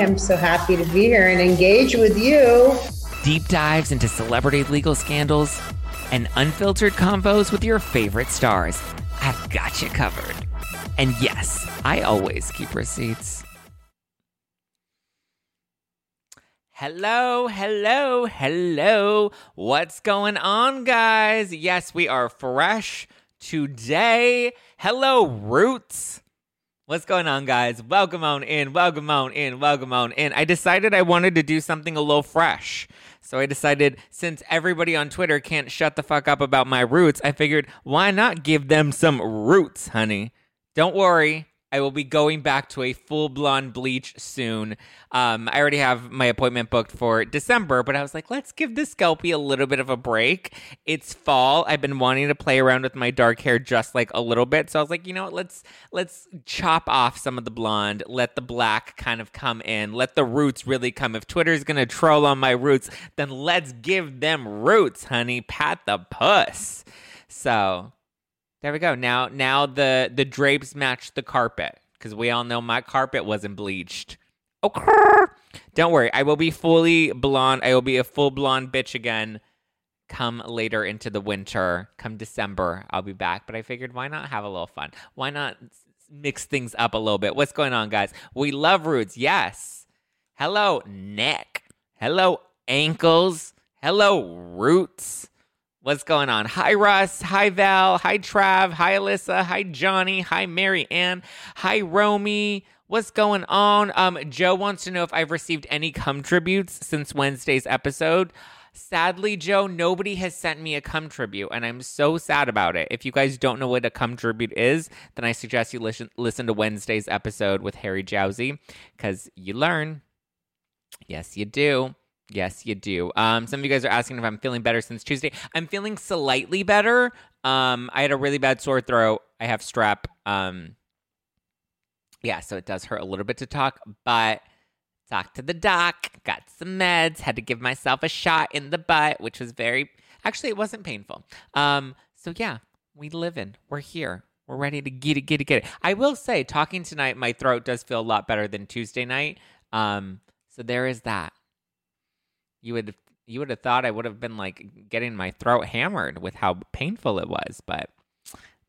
I'm so happy to be here and engage with you. deep dives into celebrity legal scandals, and unfiltered combos with your favorite stars. I've got you covered. And yes, I always keep receipts. Hello, hello, hello. What's going on, guys? Yes, we are fresh today. Hello, Roots. What's going on, guys? Welcome on in, welcome on in, welcome on in. I decided I wanted to do something a little fresh. So I decided since everybody on Twitter can't shut the fuck up about my roots, I figured why not give them some roots, honey? Don't worry. I will be going back to a full blonde bleach soon. Um, I already have my appointment booked for December, but I was like, let's give this scalpy a little bit of a break. It's fall. I've been wanting to play around with my dark hair just like a little bit, so I was like, you know what? Let's let's chop off some of the blonde, let the black kind of come in, let the roots really come. If Twitter's gonna troll on my roots, then let's give them roots, honey. Pat the puss. So there we go. Now now the the drapes match the carpet because we all know my carpet wasn't bleached. Okay. Don't worry, I will be fully blonde. I will be a full blonde bitch again. Come later into the winter, come December, I'll be back. But I figured, why not have a little fun? Why not mix things up a little bit? What's going on, guys? We love roots, yes. Hello, neck. Hello, ankles. Hello, roots. What's going on? Hi, Russ. Hi, Val. Hi, Trav. Hi, Alyssa. Hi, Johnny. Hi, Mary Ann. Hi, Romy. What's going on? Um, Joe wants to know if I've received any cum tributes since Wednesday's episode. Sadly, Joe, nobody has sent me a cum tribute, and I'm so sad about it. If you guys don't know what a cum tribute is, then I suggest you listen listen to Wednesday's episode with Harry Jowsey, because you learn. Yes, you do. Yes, you do. Um, some of you guys are asking if I'm feeling better since Tuesday. I'm feeling slightly better. Um, I had a really bad sore throat. I have strep. Um, yeah, so it does hurt a little bit to talk, but talked to the doc, got some meds, had to give myself a shot in the butt, which was very actually it wasn't painful. Um, so yeah, we live in. We're here. We're ready to get it, get it, get it. I will say, talking tonight, my throat does feel a lot better than Tuesday night. Um, so there is that. You would you would have thought I would have been like getting my throat hammered with how painful it was, but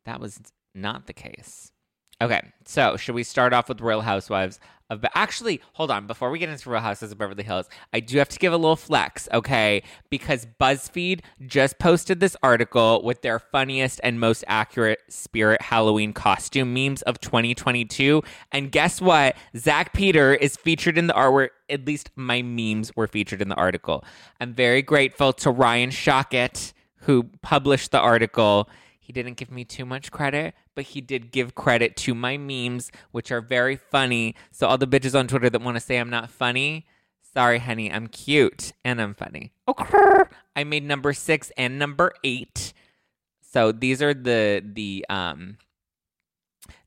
that was not the case. Okay, so should we start off with Real Housewives Be- Actually, hold on. Before we get into Real Houses of Beverly Hills, I do have to give a little flex, okay? Because BuzzFeed just posted this article with their funniest and most accurate Spirit Halloween costume memes of 2022, and guess what? Zack Peter is featured in the artwork. At least my memes were featured in the article. I'm very grateful to Ryan Shockett who published the article. He didn't give me too much credit, but he did give credit to my memes, which are very funny. So all the bitches on Twitter that want to say I'm not funny, sorry, honey, I'm cute and I'm funny. Okay. I made number six and number eight. So these are the the um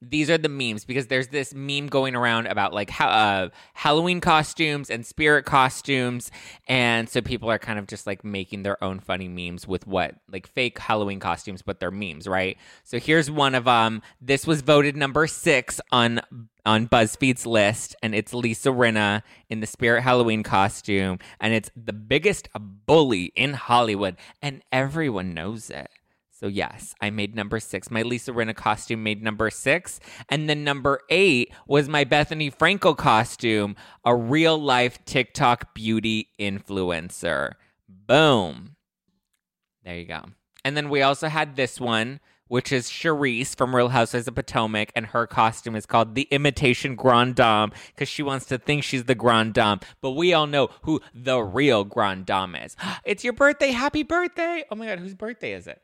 these are the memes because there's this meme going around about like ha- uh, Halloween costumes and spirit costumes, and so people are kind of just like making their own funny memes with what like fake Halloween costumes, but they're memes, right? So here's one of them. This was voted number six on on BuzzFeed's list, and it's Lisa Rinna in the spirit Halloween costume, and it's the biggest bully in Hollywood, and everyone knows it. So yes, I made number six. My Lisa Rinna costume made number six. And then number eight was my Bethenny Frankel costume, a real life TikTok beauty influencer. Boom. There you go. And then we also had this one, which is Charrisse from Real Housewives of Potomac, and her costume is called the Imitation Grand Dame because she wants to think she's the Grand Dame. But we all know who the real Grand Dame is. It's your birthday. Happy birthday. Oh my God, whose birthday is it?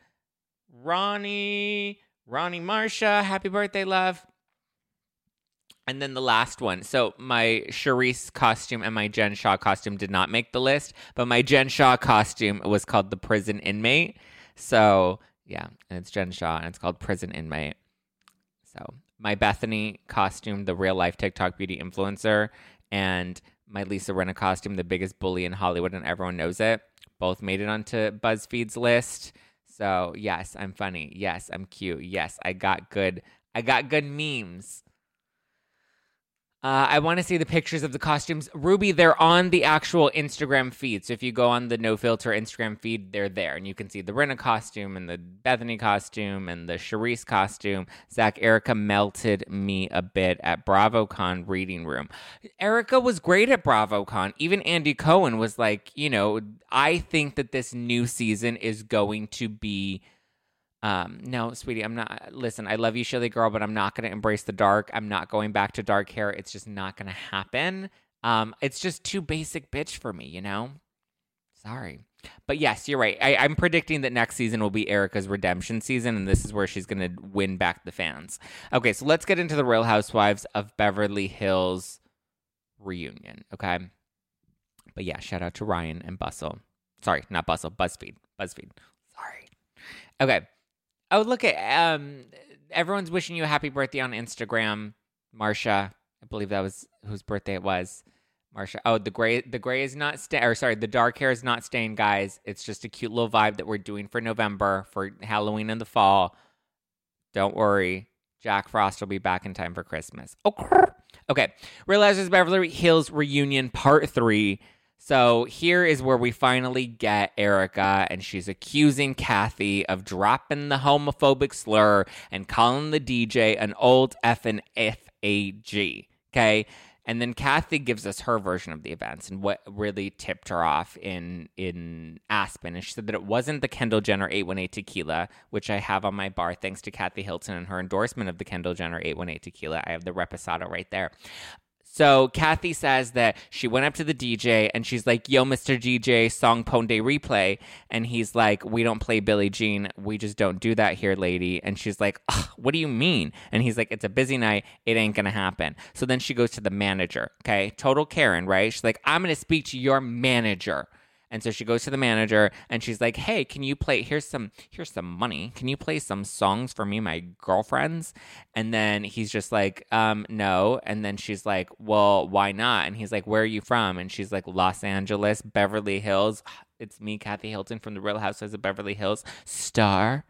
Ronnie, Ronnie Marsha, happy birthday, love. And then the last one. So my Charrisse costume and my Jen Shah costume did not make the list, but my Jen Shah costume was called the prison inmate. So yeah, and it's Jen Shah and it's called prison inmate. So my Bethenny costume, the real life TikTok beauty influencer, and my Lisa Rinna costume, the biggest bully in Hollywood, and everyone knows it. Both made it onto BuzzFeed's list. So yes, I'm funny. Yes, I'm cute. Yes, I got good. I got good memes. Uh, I want to see the pictures of the costumes. Ruby, they're on the actual Instagram feed. So if you go on the No Filter Instagram feed, they're there. And you can see the Rinna costume and the Bethenny costume and the Charrisse costume. Zack, Erika melted me a bit at BravoCon reading room. Erika was great at BravoCon. Even Andy Cohen was like, you know, I think that this new season is going to be um, no, sweetie, I'm not. Listen, I love you, Shirley girl, but I'm not going to embrace the dark. I'm not going back to dark hair. It's just not going to happen. Um, it's just too basic bitch for me, you know? Sorry. But yes, you're right. I, I'm predicting that next season will be Erika's redemption season, and this is where she's going to win back the fans. Okay, so let's get into the Real Housewives of Beverly Hills reunion, okay? But yeah, shout out to Ryan and Bustle. Sorry, not Bustle, BuzzFeed. BuzzFeed. Sorry. Okay. Oh, look at um everyone's wishing you a happy birthday on Instagram. Marsha, I believe that was whose birthday it was. Marsha. Oh, the gray the gray is not staying or sorry, the dark hair is not staying, guys. It's just a cute little vibe that we're doing for November for Halloween in the fall. Don't worry. Jack Frost will be back in time for Christmas. Okay. Okay. Real Housewives Beverly Hills reunion part 3. So here is where we finally get Erika, and she's accusing Kathy of dropping the homophobic slur and calling the DJ an old effing FAG. Okay. And then Kathy gives us her version of the events and what really tipped her off in in Aspen. And she said that it wasn't the Kendall Jenner 818 tequila, which I have on my bar thanks to Kathy Hilton and her endorsement of the Kendall Jenner 818 tequila. I have the Reposado right there. So Kathy says that she went up to the DJ and she's like, "Yo, Mr. DJ, song Pon de replay," and he's like, "We don't play Billie Jean. We just don't do that here, lady." And she's like, "What do you mean?" And he's like, "It's a busy night. It ain't gonna happen." So then she goes to the manager. Okay, total Karen, right? She's like, "I'm gonna speak to your manager." And so she goes to the manager and she's like, "Hey, can you play here's some here's some money. Can you play some songs for me my girlfriends?" And then he's just like, "Um, no." And then she's like, "Well, why not?" And he's like, "Where are you from?" And she's like, "Los Angeles, Beverly Hills." It's me, Kathy Hilton from the Real Housewives of Beverly Hills, star.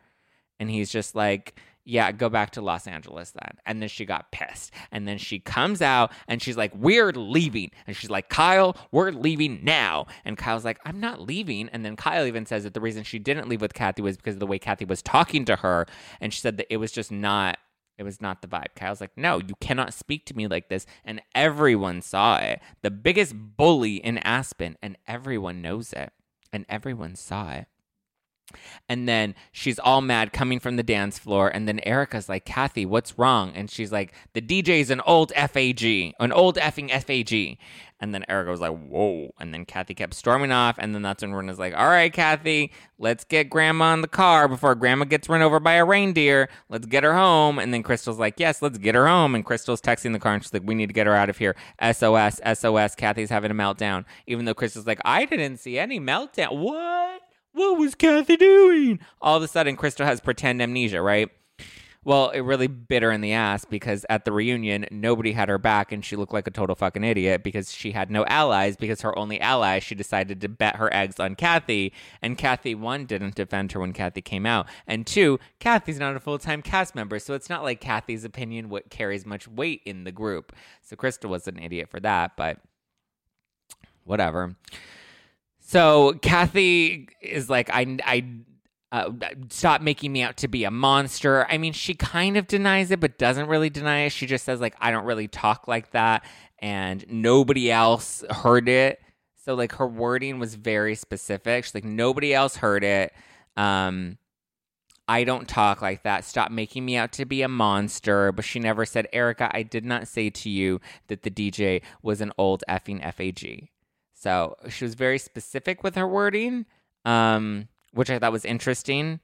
And he's just like, yeah, go back to Los Angeles then. And then she got pissed. And then she comes out and she's like, we're leaving. And she's like, Kyle, we're leaving now. And Kyle's like, I'm not leaving. And then Kyle even says that the reason she didn't leave with Kathy was because of the way Kathy was talking to her. And she said that it was just not. It was not the vibe. Kyle's like, no, you cannot speak to me like this. And everyone saw it. The biggest bully in Aspen, and everyone knows it. And everyone saw it. And then she's all mad coming from the dance floor. And then Erika's like, Kathy, what's wrong? And she's like, the DJ's an old FAG, an old effing FAG. And then Erika was like, whoa. And then Kathy kept storming off. And then that's when Rinna's like, all right, Kathy, let's get grandma in the car before grandma gets run over by a reindeer. Let's get her home. And then Crystal's like, yes, let's get her home. And Crystal's texting the car and she's like, we need to get her out of here. SOS, SOS. Kathy's having a meltdown. Even though Crystal's like, I didn't see any meltdown. What? What was Kathy doing? All of a sudden, Crystal has pretend amnesia, right? Well, it really bit her in the ass because at the reunion, nobody had her back and she looked like a total fucking idiot because she had no allies because her only ally, she decided to bet her eggs on Kathy. And Kathy, one, didn't defend her when Kathy came out. And two, Kathy's not a full time cast member. So it's not like Kathy's opinion what carries much weight in the group. So Crystal was an idiot for that, but whatever. So Kathy is like, I, I, uh, stop making me out to be a monster. I mean, she kind of denies it, but doesn't really deny it. She just says like, I don't really talk like that, and nobody else heard it. So like, her wording was very specific. She's like, nobody else heard it. Um, I don't talk like that. Stop making me out to be a monster. But she never said, Erika, I did not say to you that the DJ was an old effing FAG. So she was very specific with her wording, um, which I thought was interesting.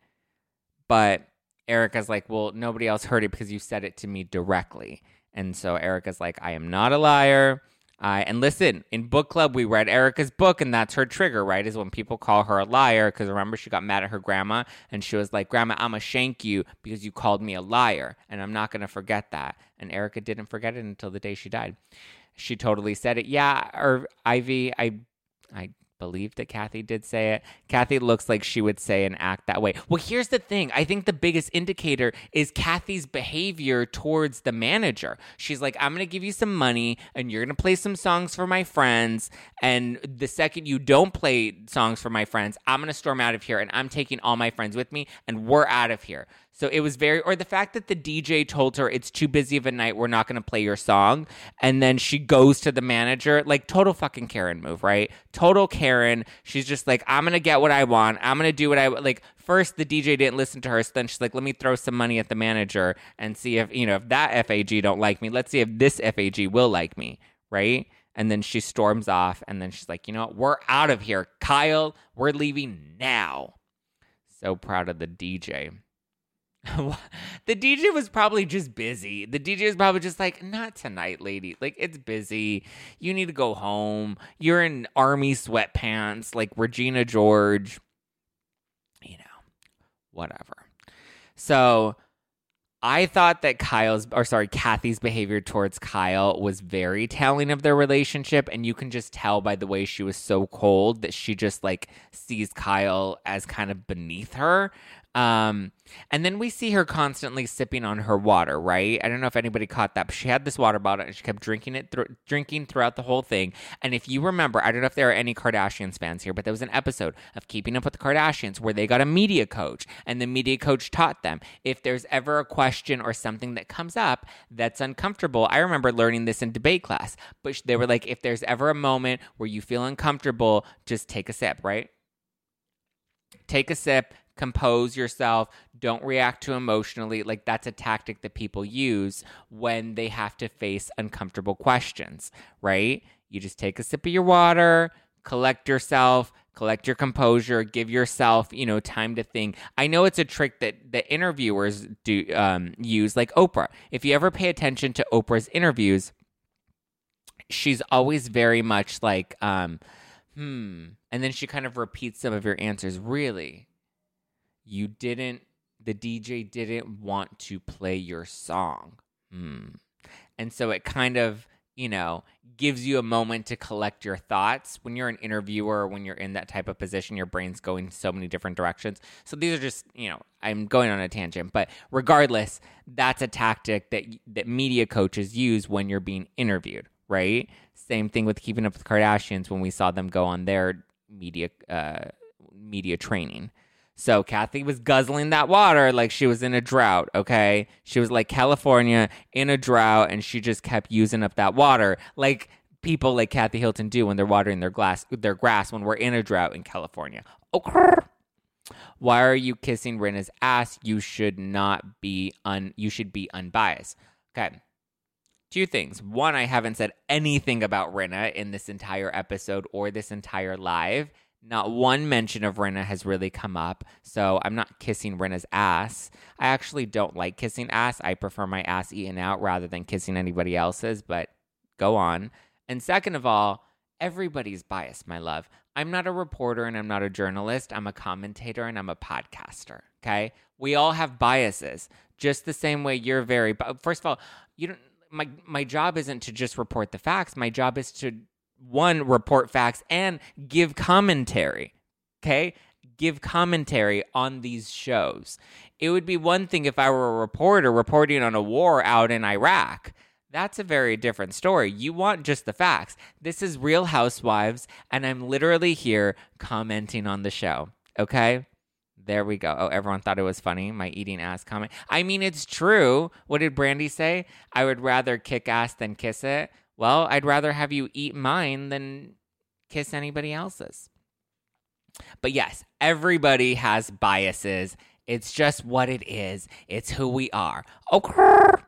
But Erika's like, well, nobody else heard it because you said it to me directly. And so Erika's like, I am not a liar. Uh, and listen, in book club, we read Erika's book, and that's her trigger, right? Is when people call her a liar. Because remember, she got mad at her grandma, and she was like, Grandma, I'm going to shank you because you called me a liar. And I'm not going to forget that. And Erika didn't forget it until the day she died. She totally said it. Yeah, or Ivy, I, I believe that Kathy did say it. Kathy looks like she would say and act that way. Well, here's the thing. I think the biggest indicator is Kathy's behavior towards the manager. She's like, I'm going to give you some money and you're going to play some songs for my friends. And the second you don't play songs for my friends, I'm going to storm out of here and I'm taking all my friends with me and we're out of here. So it was very, or the fact that the DJ told her it's too busy of a night, we're not going to play your song. And then she goes to the manager, like total fucking Karen move, right? Total Karen. She's just like, I'm going to get what I want. I'm going to do what I like. First, the DJ didn't listen to her. So then she's like, let me throw some money at the manager and see if, you know, if that FAG don't like me, let's see if this FAG will like me, right? And then she storms off. And then she's like, you know what? We're out of here. Kyle, we're leaving now. So proud of the DJ. the DJ was probably just busy. The DJ was probably just like, not tonight, lady. Like, it's busy. You need to go home. You're in army sweatpants, like Regina George. You know, whatever. So I thought that Kyle's, or sorry, Kathy's behavior towards Kyle was very telling of their relationship. And you can just tell by the way she was so cold that she just like sees Kyle as kind of beneath her. Um, and then we see her constantly sipping on her water, right? I don't know if anybody caught that, but she had this water bottle and she kept drinking it, th- drinking throughout the whole thing. And if you remember, I don't know if there are any Kardashians fans here, but there was an episode of Keeping Up with the Kardashians where they got a media coach, and the media coach taught them if there's ever a question or something that comes up that's uncomfortable. I remember learning this in debate class, but they were like, if there's ever a moment where you feel uncomfortable, just take a sip, right? Take a sip compose yourself don't react too emotionally like that's a tactic that people use when they have to face uncomfortable questions right? You just take a sip of your water collect yourself collect your composure give yourself you know time to think. I know it's a trick that the interviewers do um, use like oprah. If you ever pay attention to oprah's interviews she's always very much like um, hmm and then she kind of repeats some of your answers. Really you didn't the DJ didn't want to play your song. Hmm. And so it kind of, you know, gives you a moment to collect your thoughts. When you're an interviewer, when you're in that type of position, your brain's going so many different directions. So these are just, you know, I'm going on a tangent, but regardless, that's a tactic that that media coaches use when you're being interviewed, right? Same thing with keeping up with Kardashians when we saw them go on their media uh, media training so Kathy was guzzling that water like she was in a drought, okay? She was like California in a drought and she just kept using up that water like people like Kathy Hilton do when they're watering their glass their grass when we're in a drought in California. Okay. Why are you kissing Rinna's ass? You should not be un you should be unbiased. Okay. Two things. One, I haven't said anything about Rinna in this entire episode or this entire live. Not one mention of Rinna has really come up, so I'm not kissing Rinna's ass. I actually don't like kissing ass. I prefer my ass eaten out rather than kissing anybody else's, but go on. And second of all, everybody's biased, my love. I'm not a reporter and I'm not a journalist. I'm a commentator and I'm a podcaster, okay? We all have biases, just the same way you're very but First of all, you don't my my job isn't to just report the facts. My job is to one report facts and give commentary. Okay? Give commentary on these shows. It would be one thing if I were a reporter reporting on a war out in Iraq. That's a very different story. You want just the facts. This is Real Housewives, and I'm literally here commenting on the show. Okay? There we go. Oh, everyone thought it was funny. My eating ass comment. I mean, it's true. What did Brandi say? I would rather kick ass than kiss it. Well, I'd rather have you eat mine than kiss anybody else's. But yes, everybody has biases. It's just what it is. It's who we are. Okay.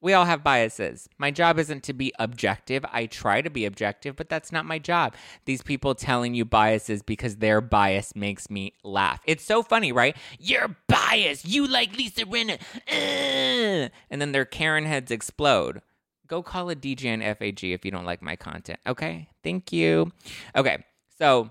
We all have biases. My job isn't to be objective. I try to be objective, but that's not my job. These people telling you biases because their bias makes me laugh. It's so funny, right? You're biased. You like Lisa Rinna. Uh, and then their Karen heads explode go call a DJ and FAG if you don't like my content. Okay, thank you. Okay, so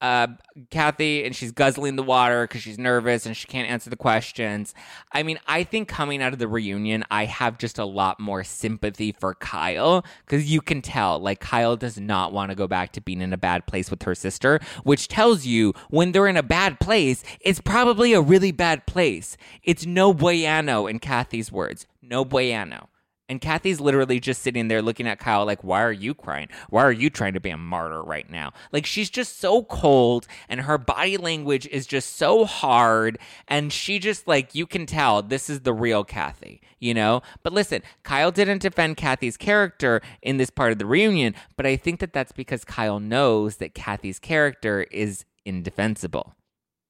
uh, Kathy and she's guzzling the water because she's nervous and she can't answer the questions. I mean, I think coming out of the reunion, I have just a lot more sympathy for Kyle because you can tell, like, Kyle does not want to go back to being in a bad place with her sister, which tells you when they're in a bad place, it's probably a really bad place. It's no bueno, in Kathy's words. No bueno. And Kathy's literally just sitting there looking at Kyle like, why are you crying? Why are you trying to be a martyr right now? Like, she's just so cold and her body language is just so hard. And she just, like, you can tell this is the real Kathy, you know? But listen, Kyle didn't defend Kathy's character in this part of the reunion, but I think that that's because Kyle knows that Kathy's character is indefensible,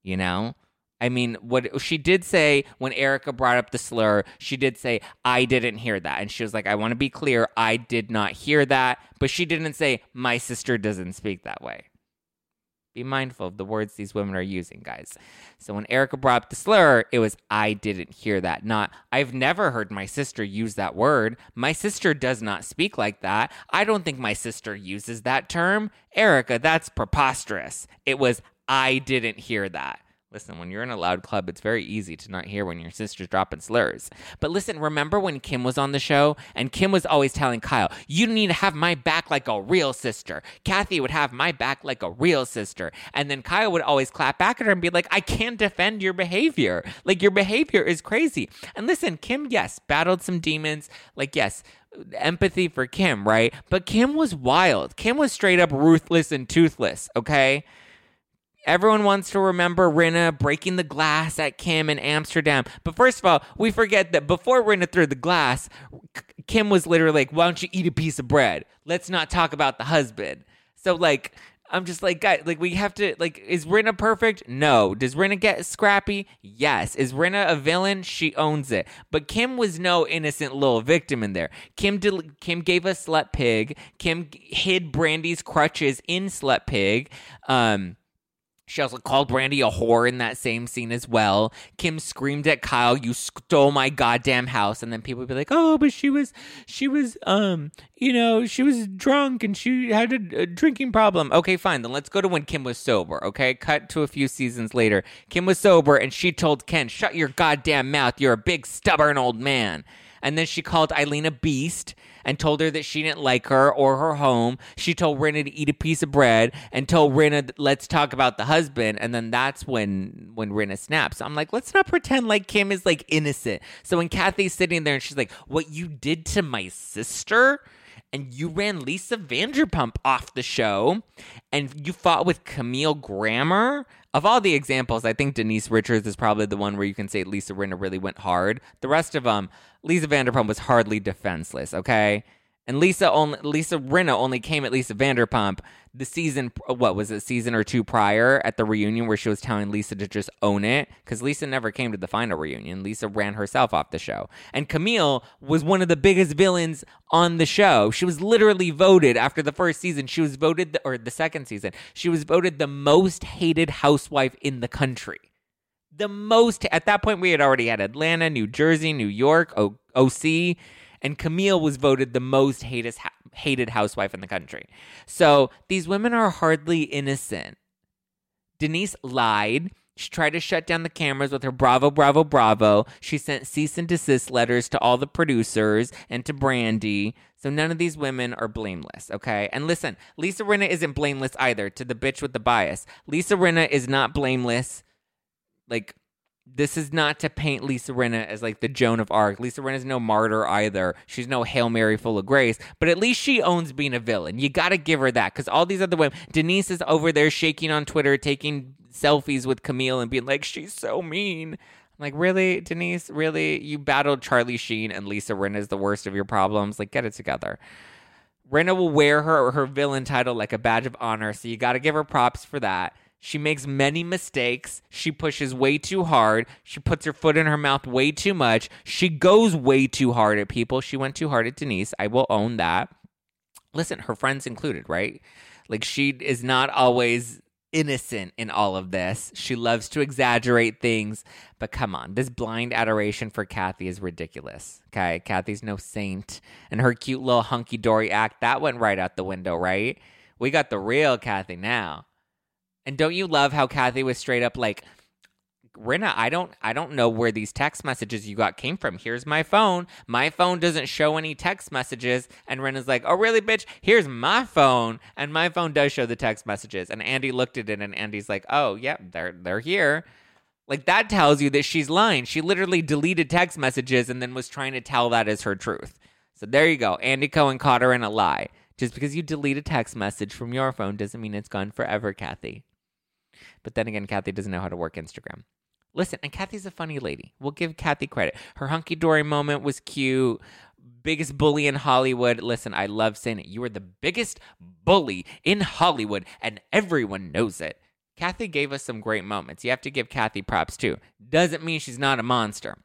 you know? I mean, what she did say when Erika brought up the slur, she did say, I didn't hear that. And she was like, I want to be clear, I did not hear that. But she didn't say, my sister doesn't speak that way. Be mindful of the words these women are using, guys. So when Erika brought up the slur, it was, I didn't hear that. Not, I've never heard my sister use that word. My sister does not speak like that. I don't think my sister uses that term. Erika, that's preposterous. It was, I didn't hear that. Listen, when you're in a loud club, it's very easy to not hear when your sister's dropping slurs. But listen, remember when Kim was on the show and Kim was always telling Kyle, You need to have my back like a real sister. Kathy would have my back like a real sister. And then Kyle would always clap back at her and be like, I can't defend your behavior. Like, your behavior is crazy. And listen, Kim, yes, battled some demons. Like, yes, empathy for Kim, right? But Kim was wild. Kim was straight up ruthless and toothless, okay? Everyone wants to remember Rinna breaking the glass at Kim in Amsterdam. But first of all, we forget that before Rinna threw the glass, Kim was literally like, Why don't you eat a piece of bread? Let's not talk about the husband. So, like, I'm just like, guys, like, we have to, like, is Rinna perfect? No. Does Rinna get scrappy? Yes. Is Rinna a villain? She owns it. But Kim was no innocent little victim in there. Kim did, Kim gave us Slut Pig. Kim hid Brandi's crutches in Slut Pig. Um, she also called Brandi a whore in that same scene as well. Kim screamed at Kyle, "You stole my goddamn house!" And then people would be like, "Oh, but she was, she was, um, you know, she was drunk and she had a, a drinking problem." Okay, fine. Then let's go to when Kim was sober. Okay, cut to a few seasons later. Kim was sober and she told Ken, "Shut your goddamn mouth! You're a big stubborn old man." And then she called Eileen a beast and told her that she didn't like her or her home. She told Rinna to eat a piece of bread and told Rinna, let's talk about the husband. And then that's when when Rinna snaps. I'm like, let's not pretend like Kim is like innocent. So when Kathy's sitting there and she's like, what you did to my sister? And you ran Lisa Vanderpump off the show, and you fought with Camille Grammer. Of all the examples, I think Denise Richards is probably the one where you can say Lisa Rinna really went hard. The rest of them, Lisa Vanderpump was hardly defenseless, okay? And Lisa only Lisa Rinna only came at Lisa Vanderpump the season what was it season or two prior at the reunion where she was telling Lisa to just own it because Lisa never came to the final reunion. Lisa ran herself off the show. And Camille was one of the biggest villains on the show. She was literally voted after the first season. She was voted the, or the second season. She was voted the most hated housewife in the country. The most at that point we had already had Atlanta, New Jersey, New York, o- OC and Camille was voted the most hated, hated housewife in the country. So these women are hardly innocent. Denise lied. She tried to shut down the cameras with her bravo, bravo, bravo. She sent cease and desist letters to all the producers and to Brandi. So none of these women are blameless, okay? And listen, Lisa Rinna isn't blameless either, to the bitch with the bias. Lisa Rinna is not blameless. Like, this is not to paint Lisa Rinna as like the Joan of Arc. Lisa Rinna is no martyr either. She's no Hail Mary full of grace, but at least she owns being a villain. You got to give her that because all these other women, Denise is over there shaking on Twitter, taking selfies with Camille and being like, she's so mean. I'm like, really, Denise? Really? You battled Charlie Sheen and Lisa Rinna is the worst of your problems? Like, get it together. Rinna will wear her her villain title like a badge of honor, so you got to give her props for that. She makes many mistakes. She pushes way too hard. She puts her foot in her mouth way too much. She goes way too hard at people. She went too hard at Denise. I will own that. Listen, her friends included, right? Like she is not always innocent in all of this. She loves to exaggerate things, but come on, this blind adoration for Kathy is ridiculous. Okay, Kathy's no saint, and her cute little hunky dory act that went right out the window, right? We got the real Kathy now. And don't you love how Kathy was straight up like, Rinna, I don't I don't know where these text messages you got came from. Here's my phone. My phone doesn't show any text messages. And Rinna's like, Oh really, bitch? Here's my phone. And my phone does show the text messages. And Andy looked at it and Andy's like, Oh, yeah, they're they're here. Like that tells you that she's lying. She literally deleted text messages and then was trying to tell that as her truth. So there you go. Andy Cohen caught her in a lie. Just because you delete a text message from your phone doesn't mean it's gone forever, Kathy. But then again, Kathy doesn't know how to work Instagram. Listen, and Kathy's a funny lady. We'll give Kathy credit. Her hunky dory moment was cute. Biggest bully in Hollywood. Listen, I love saying it. You are the biggest bully in Hollywood, and everyone knows it. Kathy gave us some great moments. You have to give Kathy props too. Doesn't mean she's not a monster.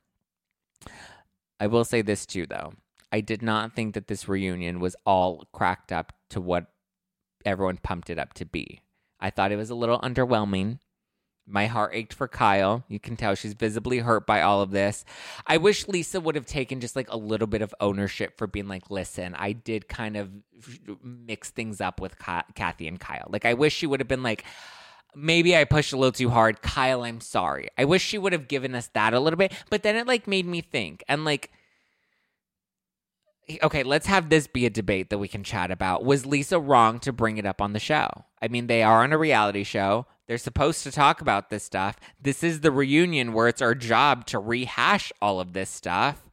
I will say this too, though. I did not think that this reunion was all cracked up to what everyone pumped it up to be. I thought it was a little underwhelming. My heart ached for Kyle. You can tell she's visibly hurt by all of this. I wish Lisa would have taken just like a little bit of ownership for being like, listen, I did kind of mix things up with Kathy and Kyle. Like, I wish she would have been like, maybe I pushed a little too hard. Kyle, I'm sorry. I wish she would have given us that a little bit. But then it like made me think and like, okay, let's have this be a debate that we can chat about. Was Lisa wrong to bring it up on the show? I mean, they are on a reality show. They're supposed to talk about this stuff. This is the reunion where it's our job to rehash all of this stuff.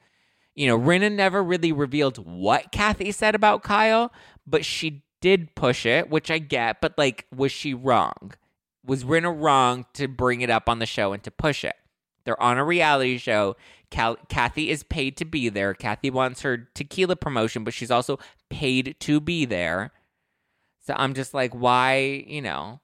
You know, Rinna never really revealed what Kathy said about Kyle, but she did push it, which I get, but like, was she wrong? Was Rinna wrong to bring it up on the show and to push it? They're on a reality show. Cal- Kathy is paid to be there. Kathy wants her tequila promotion, but she's also paid to be there. So I'm just like, why, you know,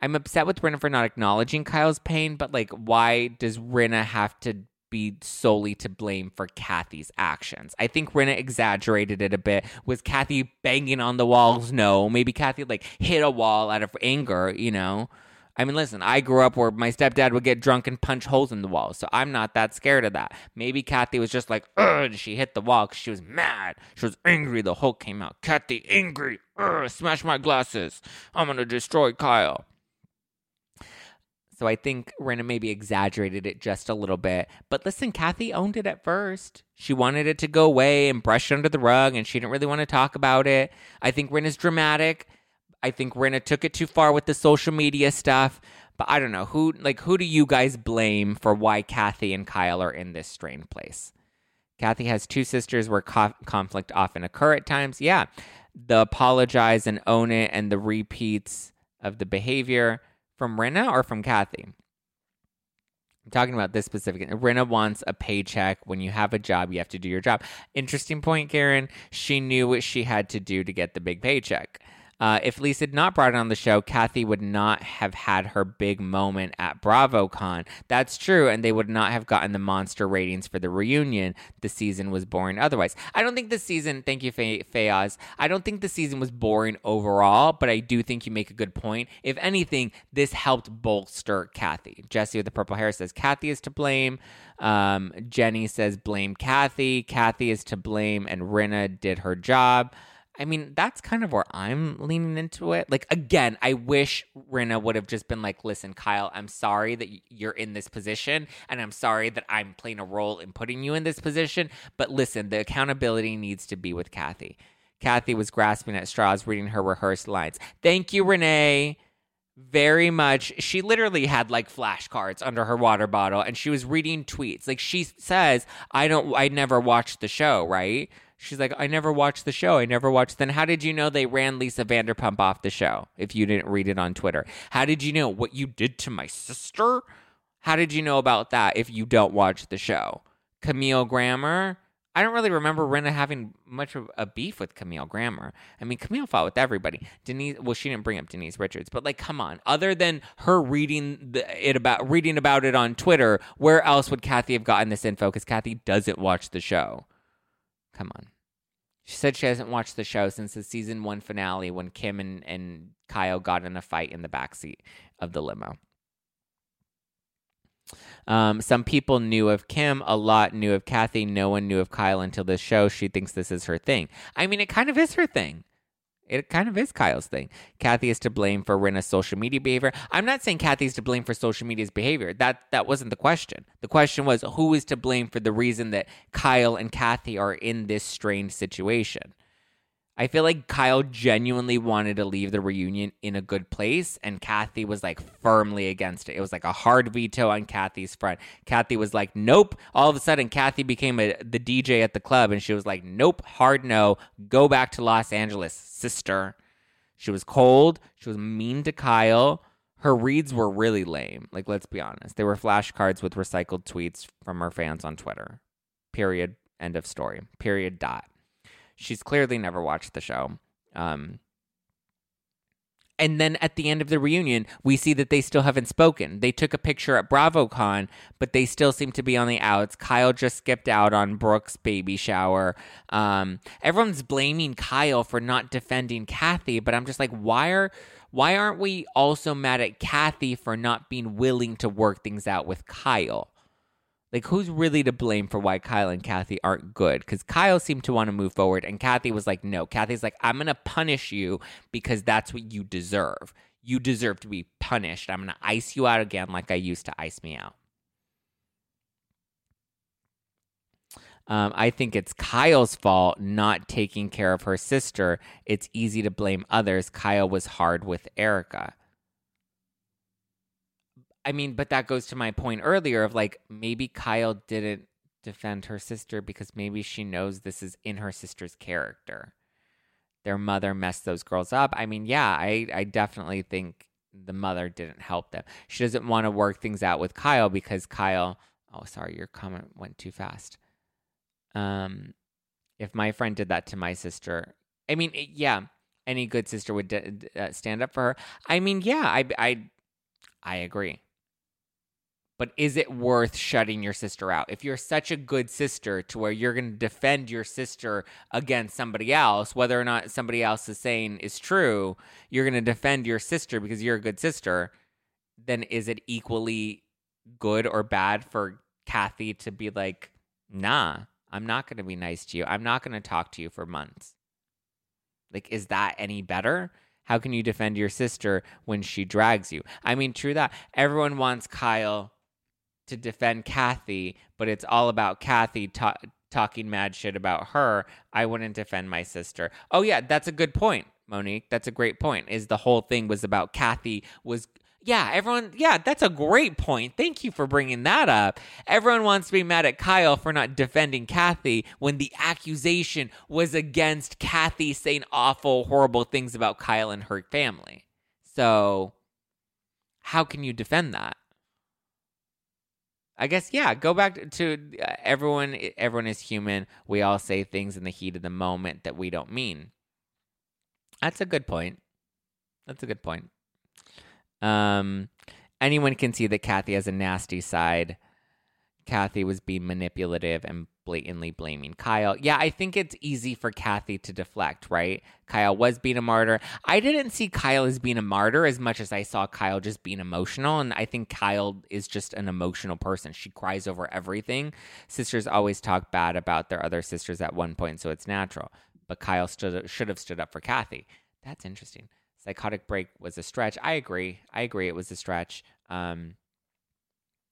I'm upset with Rinna for not acknowledging Kyle's pain, but like, why does Rinna have to be solely to blame for Kathy's actions? I think Rinna exaggerated it a bit. Was Kathy banging on the walls? No. Maybe Kathy like hit a wall out of anger, you know? I mean, listen, I grew up where my stepdad would get drunk and punch holes in the wall, so I'm not that scared of that. Maybe Kathy was just like, ugh, she hit the wall because she was mad. She was angry. The Hulk came out. Kathy, angry. Ugh, smash my glasses. I'm going to destroy Kyle. So I think Rinna maybe exaggerated it just a little bit. But listen, Kathy owned it at first. She wanted it to go away and brush under the rug, and she didn't really want to talk about it. I think Rinna's dramatic. I think Rinna took it too far with the social media stuff. But I don't know who like who do you guys blame for why Kathy and Kyle are in this strained place? Kathy has two sisters where co- conflict often occur at times. Yeah, the apologize and own it and the repeats of the behavior from Rinna or from Kathy? I'm talking about this specific. Rinna wants a paycheck. When you have a job, you have to do your job. Interesting point, Karen. She knew what she had to do to get the big paycheck. Uh, if Lisa had not brought it on the show, Kathy would not have had her big moment at BravoCon. That's true, and they would not have gotten the monster ratings for the reunion. The season was boring otherwise. I don't think the season, thank you, Fayaz, I don't think the season was boring overall, but I do think you make a good point. If anything, this helped bolster Kathy. Jesse with the purple hair says Kathy is to blame. Um, Jenny says blame Kathy. Kathy is to blame, and Rinna did her job. I mean, that's kind of where I'm leaning into it. Like, again, I wish Rinna would have just been like, listen, Kyle, I'm sorry that you're in this position, and I'm sorry that I'm playing a role in putting you in this position. But listen, the accountability needs to be with Kathy. Kathy was grasping at straws, reading her rehearsed lines. Thank you, Renee. Very much. She literally had like flashcards under her water bottle and she was reading tweets. Like she says, I don't, I never watched the show, right? She's like, I never watched the show. I never watched. Then how did you know they ran Lisa Vanderpump off the show if you didn't read it on Twitter? How did you know what you did to my sister? How did you know about that if you don't watch the show? Camille Grammer. I don't really remember Rinna having much of a beef with Camille Grammer. I mean, Camille fought with everybody. Denise, well, she didn't bring up Denise Richards, but like, come on. Other than her reading the, it about reading about it on Twitter, where else would Kathy have gotten this info? Because Kathy doesn't watch the show. Come on. She said she hasn't watched the show since the season one finale when Kim and, and Kyle got in a fight in the backseat of the limo. Um, some people knew of Kim, a lot knew of Kathy, no one knew of Kyle until this show. She thinks this is her thing. I mean, it kind of is her thing. It kind of is Kyle's thing. Kathy is to blame for Rinna's social media behavior. I'm not saying Kathy's to blame for social media's behavior. That that wasn't the question. The question was who is to blame for the reason that Kyle and Kathy are in this strange situation. I feel like Kyle genuinely wanted to leave the reunion in a good place, and Kathy was like firmly against it. It was like a hard veto on Kathy's front. Kathy was like, "Nope." All of a sudden, Kathy became a, the DJ at the club, and she was like, "Nope, hard no. Go back to Los Angeles, sister." She was cold. She was mean to Kyle. Her reads were really lame. Like, let's be honest. They were flashcards with recycled tweets from her fans on Twitter. Period. End of story. Period. Dot. She's clearly never watched the show. Um, and then at the end of the reunion, we see that they still haven't spoken. They took a picture at BravoCon, but they still seem to be on the outs. Kyle just skipped out on Brooke's baby shower. Um, everyone's blaming Kyle for not defending Kathy, but I'm just like, why are why aren't we also mad at Kathy for not being willing to work things out with Kyle? Like, who's really to blame for why Kyle and Kathy aren't good? Because Kyle seemed to want to move forward, and Kathy was like, no. Kathy's like, I'm going to punish you because that's what you deserve. You deserve to be punished. I'm going to ice you out again like I used to ice me out. Um, I think it's Kyle's fault not taking care of her sister. It's easy to blame others. Kyle was hard with Erika. I mean, but that goes to my point earlier of like maybe Kyle didn't defend her sister because maybe she knows this is in her sister's character. Their mother messed those girls up. I mean, yeah, I, I definitely think the mother didn't help them. She doesn't want to work things out with Kyle because Kyle, oh, sorry, your comment went too fast. Um, if my friend did that to my sister, I mean, yeah, any good sister would d- uh, stand up for her. I mean, yeah, I, I, I agree but is it worth shutting your sister out? If you're such a good sister to where you're going to defend your sister against somebody else, whether or not somebody else is saying is true, you're going to defend your sister because you're a good sister, then is it equally good or bad for Kathy to be like, nah, I'm not going to be nice to you. I'm not going to talk to you for months? Like, is that any better? How can you defend your sister when she drags you? I mean, true that. Everyone wants Kyle to defend Kathy, but it's all about Kathy ta- talking mad shit about her. I wouldn't defend my sister. Oh yeah, that's a good point, Monique. That's a great point. Is the whole thing was about Kathy was yeah, everyone, yeah, that's a great point. Thank you for bringing that up. Everyone wants to be mad at Kyle for not defending Kathy when the accusation was against Kathy saying awful, horrible things about Kyle and her family. So, how can you defend that? I guess yeah. Go back to uh, everyone. Everyone is human. We all say things in the heat of the moment that we don't mean. That's a good point. That's a good point. Um, anyone can see that Kathy has a nasty side. Kathy was being manipulative and blatantly blaming Kyle. Yeah, I think it's easy for Kathy to deflect, right? Kyle was being a martyr. I didn't see Kyle as being a martyr as much as I saw Kyle just being emotional. And I think Kyle is just an emotional person. She cries over everything. Sisters always talk bad about their other sisters at one point, so it's natural. But Kyle stood, should have stood up for Kathy. That's interesting. Psychotic break was a stretch. I agree. I agree it was a stretch. Um,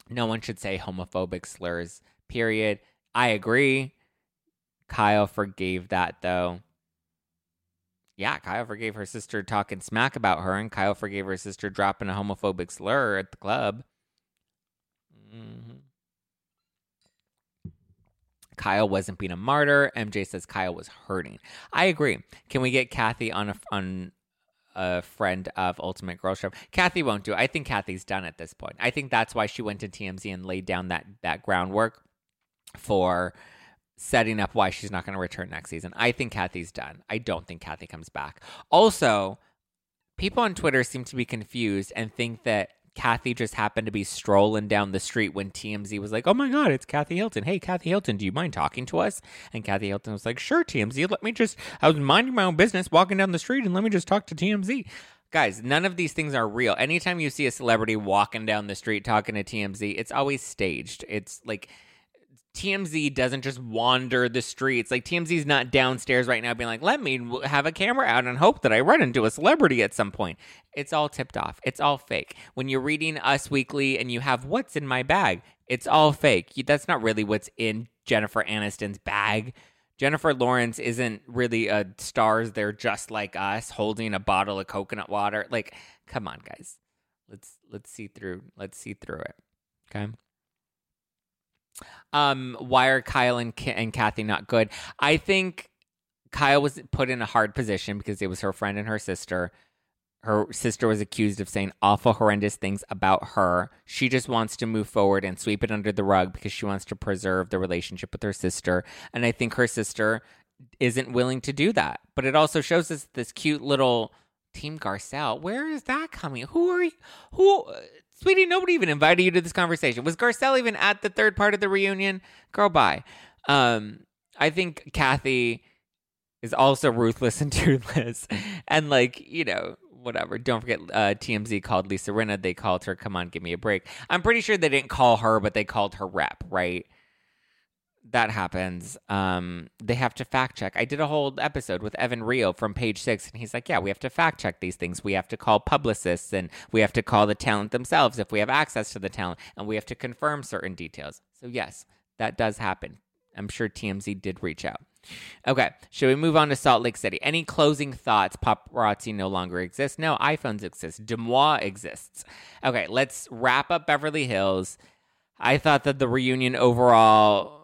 no one should say homophobic slurs, period. I agree. Kyle forgave that though. Yeah, Kyle forgave her sister talking smack about her, and Kyle forgave her sister dropping a homophobic slur at the club. Mm-hmm. Kyle wasn't being a martyr. MJ says Kyle was hurting. I agree. Can we get Kathy on a on a friend of Ultimate Girl Show? Kathy won't do. It. I think Kathy's done at this point. I think that's why she went to TMZ and laid down that that groundwork for setting up why she's not going to return next season. I think Kathy's done. I don't think Kathy comes back. Also, people on Twitter seem to be confused and think that Kathy just happened to be strolling down the street when TMZ was like, "Oh my God, it's Kathy Hilton! Hey, Kathy Hilton, do you mind talking to us?" And Kathy Hilton was like, "Sure, TMZ. Let me just. I was minding my own business, walking down the street, and let me just talk to TMZ." Guys, none of these things are real. Anytime you see a celebrity walking down the street talking to TMZ, it's always staged. It's like TMZ doesn't just wander the streets. Like TMZ's not downstairs right now being like, "Let me have a camera out and hope that I run into a celebrity at some point." It's all tipped off. It's all fake. When you're reading Us Weekly and you have what's in my bag, it's all fake. That's not really what's in Jennifer Aniston's bag. Jennifer Lawrence isn't really a stars. They're just like us, holding a bottle of coconut water. Like, come on, guys. Let's let's see through. Let's see through it. Okay. Um, why are Kyle and Ki- and Kathy not good? I think Kyle was put in a hard position because it was her friend and her sister. Her sister was accused of saying awful, horrendous things about her. She just wants to move forward and sweep it under the rug because she wants to preserve the relationship with her sister. And I think her sister isn't willing to do that. But it also shows us this cute little Team Garcelle. Where is that coming? Who are you? Who? Sweetie, nobody even invited you to this conversation. Was Garcelle even at the third part of the reunion? Girl, bye. Um, I think Kathy is also ruthless and toothless. And, like, you know, whatever. Don't forget, uh, TMZ called Lisa Rinna. They called her, come on, give me a break. I'm pretty sure they didn't call her, but they called her rep, right? That happens, um, they have to fact check. I did a whole episode with Evan Rio from Page Six, and he's like, "Yeah, we have to fact check these things. We have to call publicists, and we have to call the talent themselves if we have access to the talent, and we have to confirm certain details." So yes, that does happen. I'm sure TMZ did reach out. Okay, should we move on to Salt Lake City? Any closing thoughts? Paparazzi no longer exists. No, iPhones exist. DeuxMoi exists. Okay, let's wrap up Beverly Hills. I thought that the reunion overall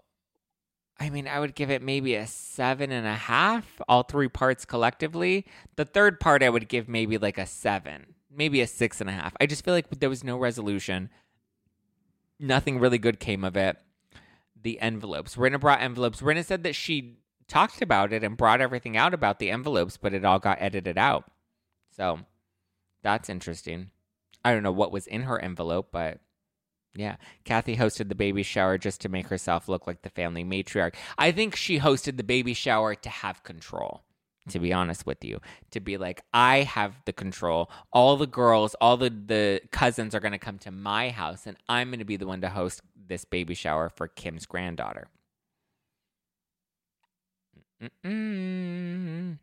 I mean, I would give it maybe a seven and a half, all three parts collectively. The third part, I would give maybe like a seven, maybe a six and a half. I just feel like there was no resolution. Nothing really good came of it. The envelopes. Rinna brought envelopes. Rinna said that she talked about it and brought everything out about the envelopes, but it all got edited out. So that's interesting. I don't know what was in her envelope, but yeah, Kathy hosted the baby shower just to make herself look like the family matriarch. I think she hosted the baby shower to have control, to be honest with you. To be like, I have the control. All the girls, all the, the cousins are going to come to my house, and I'm going to be the one to host this baby shower for Kim's granddaughter. Mm-mm.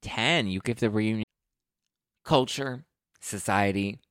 10. You give the reunion culture, society,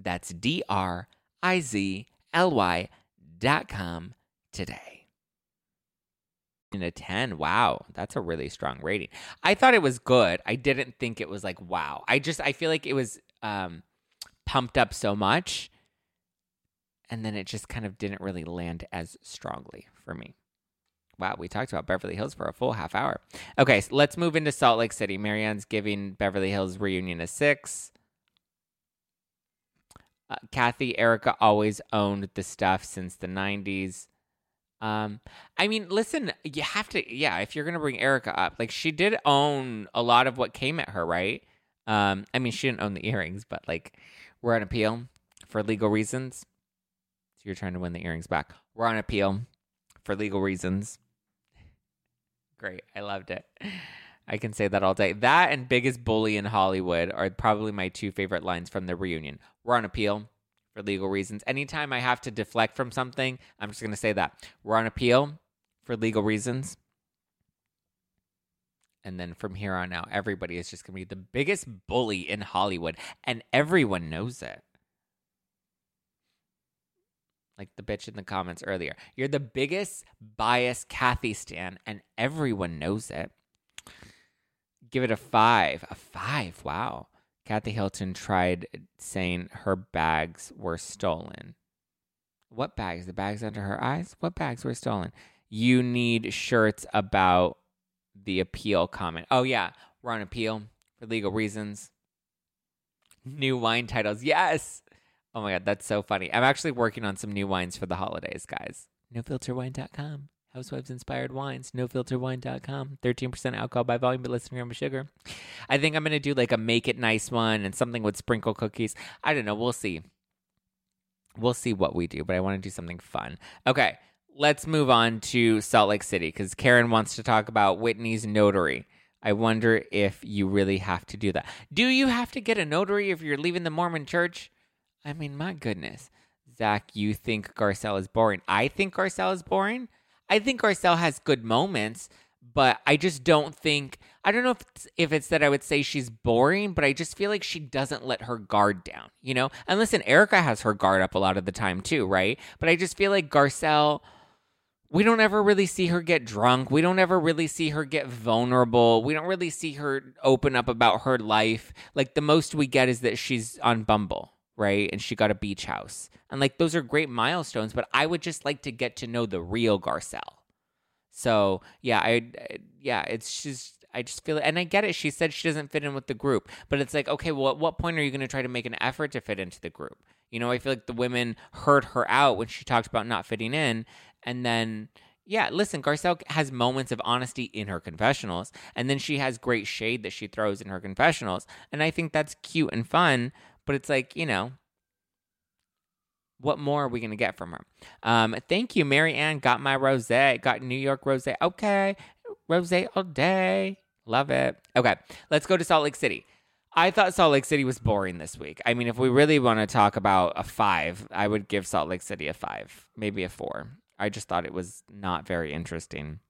That's D R I Z L Y dot com today. In a 10. Wow. That's a really strong rating. I thought it was good. I didn't think it was like, wow. I just, I feel like it was um, pumped up so much. And then it just kind of didn't really land as strongly for me. Wow, we talked about Beverly Hills for a full half hour. Okay, so let's move into Salt Lake City. Marianne's giving Beverly Hills reunion a six. Uh, Kathy, Erika always owned the stuff since the 90s. Um, I mean, listen, you have to, yeah, if you're going to bring Erika up, like she did own a lot of what came at her, right? Um, I mean, she didn't own the earrings, but like we're on appeal for legal reasons. So you're trying to win the earrings back. We're on appeal for legal reasons. Great. I loved it. I can say that all day. That and biggest bully in Hollywood are probably my two favorite lines from the reunion. We're on appeal for legal reasons. Anytime I have to deflect from something, I'm just going to say that. We're on appeal for legal reasons. And then from here on out, everybody is just going to be the biggest bully in Hollywood, and everyone knows it. Like the bitch in the comments earlier. You're the biggest bias Kathy stan, and everyone knows it. Give it a five. A five. Wow. Kathy Hilton tried saying her bags were stolen. What bags? The bags under her eyes? What bags were stolen? You need shirts about the appeal comment. Oh, yeah. We're on appeal for legal reasons. New wine titles. Yes. Oh my God. That's so funny. I'm actually working on some new wines for the holidays, guys. NoFilterWine.com. Housewives inspired wines, nofilterwine.com. 13% alcohol by volume, but less than gram of sugar. I think I'm going to do like a make it nice one and something with sprinkle cookies. I don't know. We'll see. We'll see what we do, but I want to do something fun. Okay, let's move on to Salt Lake City because Karen wants to talk about Whitney's notary. I wonder if you really have to do that. Do you have to get a notary if you're leaving the Mormon church? I mean, my goodness. Zack, you think Garcelle is boring. I think Garcelle is boring. I think Garcelle has good moments, but I just don't think I don't know if it's, if it's that I would say she's boring, but I just feel like she doesn't let her guard down, you know? And listen, Erika has her guard up a lot of the time too, right? But I just feel like Garcelle we don't ever really see her get drunk. We don't ever really see her get vulnerable. We don't really see her open up about her life. Like the most we get is that she's on Bumble, right? And she got a beach house. And like those are great milestones, but I would just like to get to know the real Garcelle. So, yeah, I yeah, it's just I just feel it. And I get it. She said she doesn't fit in with the group. But it's like, okay, well, at what point are you going to try to make an effort to fit into the group? You know, I feel like the women heard her out when she talked about not fitting in. And then, yeah, listen, Garcelle has moments of honesty in her confessionals. And then she has great shade that she throws in her confessionals. And I think that's cute and fun. But it's like, you know, what more are we going to get from her? Um, thank you, Mary Ann. Got my rose. Got New York rose. Okay. Rose all day. Love it. Okay, let's go to Salt Lake City. I thought Salt Lake City was boring this week. I mean, if we really want to talk about a five, I would give Salt Lake City a five, maybe a four. I just thought it was not very interesting.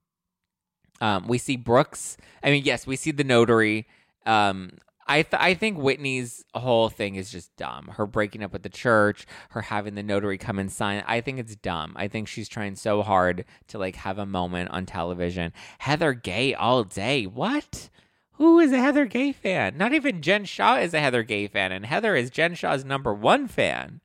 Um, we see Brooks. I mean, yes, we see the notary. Um, I th- I think Whitney's whole thing is just dumb. Her breaking up with the church, her having the notary come and sign. I think it's dumb. I think she's trying so hard to like have a moment on television. Heather Gay all day. What? Who is a Heather Gay fan? Not even Jen Shah is a Heather Gay fan, and Heather is Jen Shah's number one fan.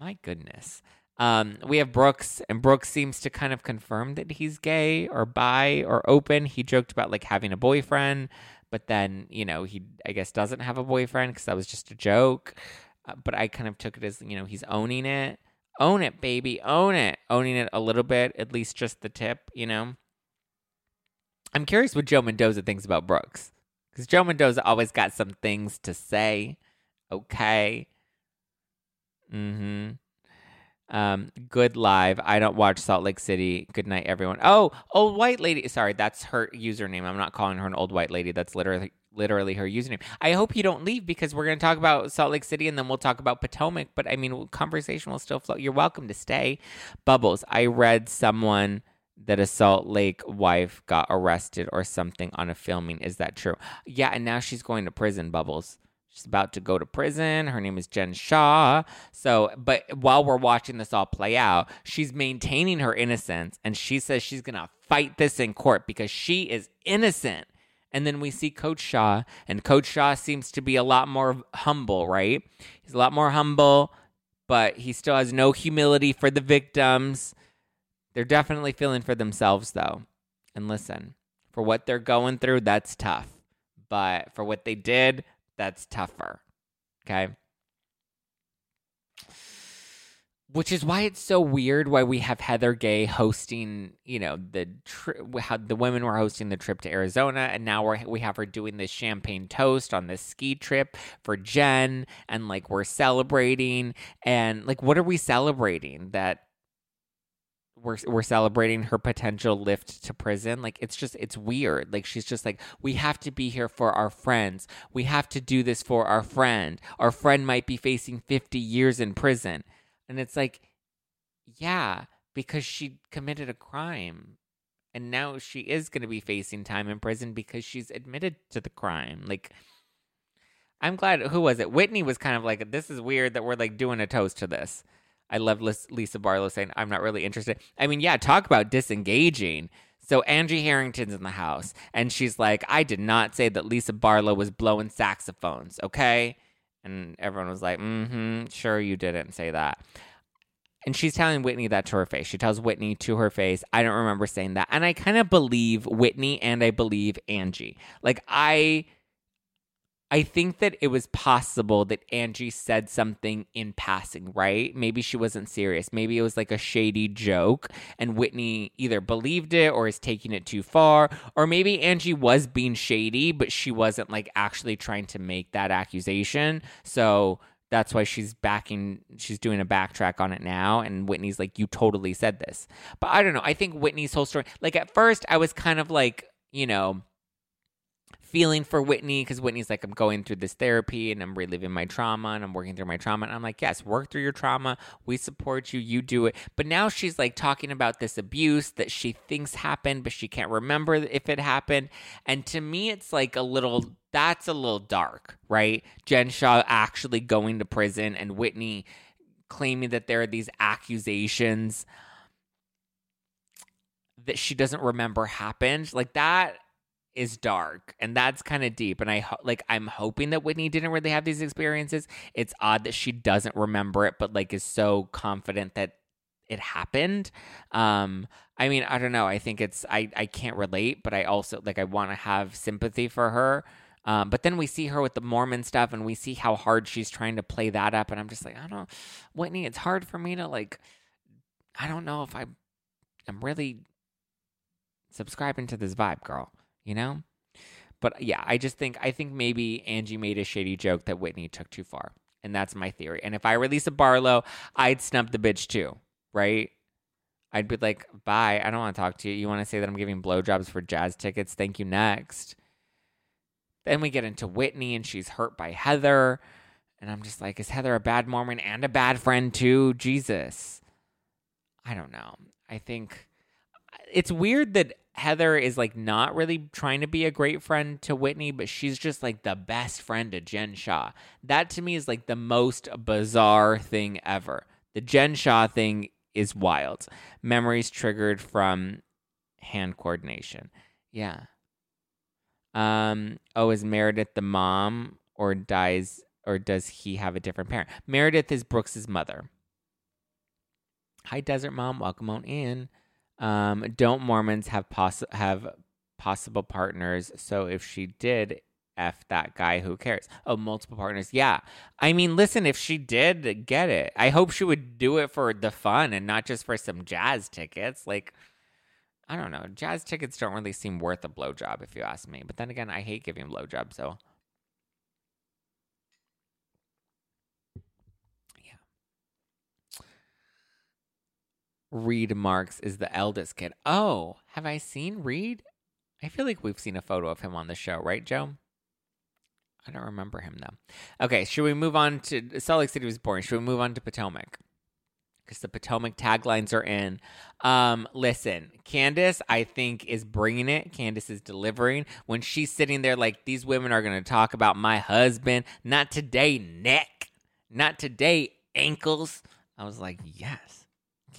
My goodness. Um, we have Brooks, and Brooks seems to kind of confirm that he's gay or bi or open. He joked about like having a boyfriend but then you know he I guess doesn't have a boyfriend because that was just a joke. Uh, but I kind of took it as you know he's owning it, own it, baby, own it, owning it a little bit, at least just the tip, you know. I'm curious what Joe Mendoza thinks about Brooks because Joe Mendoza always got some things to say. Okay. Mm-hmm. Um, good live. I don't watch Salt Lake City. Good night, everyone. Oh, old white lady. Sorry, that's her username. I'm not calling her an old white lady. That's literally literally her username. I hope you don't leave because we're going to talk about Salt Lake City and then we'll talk about Potomac. But I mean, conversation will still flow. You're welcome to stay. Bubbles. I read someone that a Salt Lake wife got arrested or something on a filming. Is that true? Yeah, and now she's going to prison. Bubbles. She's about to go to prison. Her name is Jen Shah. So, but while we're watching this all play out, she's maintaining her innocence and she says she's going to fight this in court because she is innocent. And then we see Coach Shah, and Coach Shah seems to be a lot more humble, right? He's a lot more humble, but he still has no humility for the victims. They're definitely feeling for themselves, though. And listen, for what they're going through, that's tough. But for what they did, that's tougher. Okay. Which is why it's so weird why we have Heather Gay hosting, you know, the tri- how the women were hosting the trip to Arizona, and now we're we have her doing this champagne toast on this ski trip for Jen, and like we're celebrating, and like what are we celebrating that we're we're celebrating her potential lift to prison. Like it's just it's weird. Like she's just like we have to be here for our friends. We have to do this for our friend. Our friend might be facing 50 years in prison. And it's like yeah, because she committed a crime. And now she is going to be facing time in prison because she's admitted to the crime. Like, I'm glad. Who was it? Whitney was kind of like, this is weird that we're like doing a toast to this. I love Lisa Barlow saying, I'm not really interested. I mean, yeah, talk about disengaging. So Angie Harrington's in the house, and she's like, I did not say that Lisa Barlow was blowing saxophones, okay? And everyone was like, mm hmm, sure, you didn't say that. And she's telling Whitney that to her face. She tells Whitney to her face, I don't remember saying that. And I kind of believe Whitney and I believe Angie. Like, I I think that it was possible that Angie said something in passing, right? Maybe she wasn't serious. Maybe it was like a shady joke and Whitney either believed it or is taking it too far. Or maybe Angie was being shady, but she wasn't like actually trying to make that accusation. So that's why she's backing she's doing a backtrack on it now and Whitney's like you totally said this. But I don't know. I think Whitney's whole story like at first I was kind of like, you know, feeling for Whitney because Whitney's like, I'm going through this therapy and I'm reliving my trauma and I'm working through my trauma. And I'm like, yes, work through your trauma. We support you. You do it. But now she's like talking about this abuse that she thinks happened, but she can't remember if it happened. And to me, it's like a little, that's a little dark, right? Jen Shah actually going to prison and Whitney claiming that there are these accusations that she doesn't remember happened. Like that is dark and that's kind of deep and i ho- like i'm hoping that whitney didn't really have these experiences. It's odd that she doesn't remember it but like is so confident that it happened. Um i mean i don't know i think it's i i can't relate but i also like i want to have sympathy for her. Um, but then we see her with the Mormon stuff and we see how hard she's trying to play that up. And I'm just like, I don't, know, Whitney, it's hard for me to like, I don't know if I am really subscribing to this vibe, girl you know? But yeah, I just think I think maybe Angie made a shady joke that Whitney took too far. And that's my theory. And if I release a Barlow, I'd snub the bitch too, right? I'd be like, bye, I don't want to talk to you. You want to say that I'm giving blowjobs for jazz tickets? Thank you, next. Then we get into Whitney and she's hurt by Heather. And I'm just like, is Heather a bad Mormon and a bad friend too? Jesus. I don't know. I think it's weird that Heather is like not really trying to be a great friend to Whitney, but she's just like the best friend to Jen Shah. That to me is like the most bizarre thing ever. The Jen Shah thing is wild. Memories triggered from hand coordination. Yeah. Um, oh, is Meredith the mom or dies or does he have a different parent? Meredith is Brooks's mother. Hi, Desert Mom. Welcome on in. Um, don't Mormons have poss- have possible partners? So if she did f that guy, who cares? Oh, multiple partners. Yeah, I mean, listen, if she did get it, I hope she would do it for the fun and not just for some jazz tickets. Like. I don't know. Jazz tickets don't really seem worth a blowjob, if you ask me. But then again, I hate giving blowjobs, so Reid Marks is the eldest kid. Oh, have I seen Reed? I feel like we've seen a photo of him on the show, right, Joe? I don't remember him though. Okay, should we move on to Salt Lake City was boring. Should we move on to Potomac? Because the Potomac taglines are in. Um, listen, Candiace, I think, is bringing it. Candiace is delivering. When she's sitting there like, these women are going to talk about my husband. Not today, neck. Not today, ankles. I was like, yes